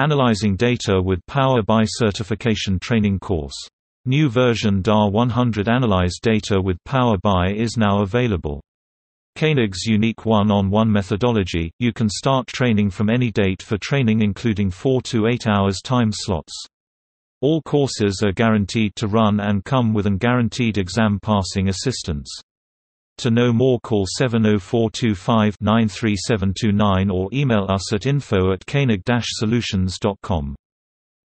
Analyzing Data with Power BI Certification Training Course. New version DA 100 Analyze Data with Power BI is now available. Koenig's unique one-on-one -on -one methodology, you can start training from any date for training including 4 to 8 hours time slots. All courses are guaranteed to run and come with an guaranteed exam passing assistance. To know more call 70425-93729 or email us at info at koenig-solutions.com.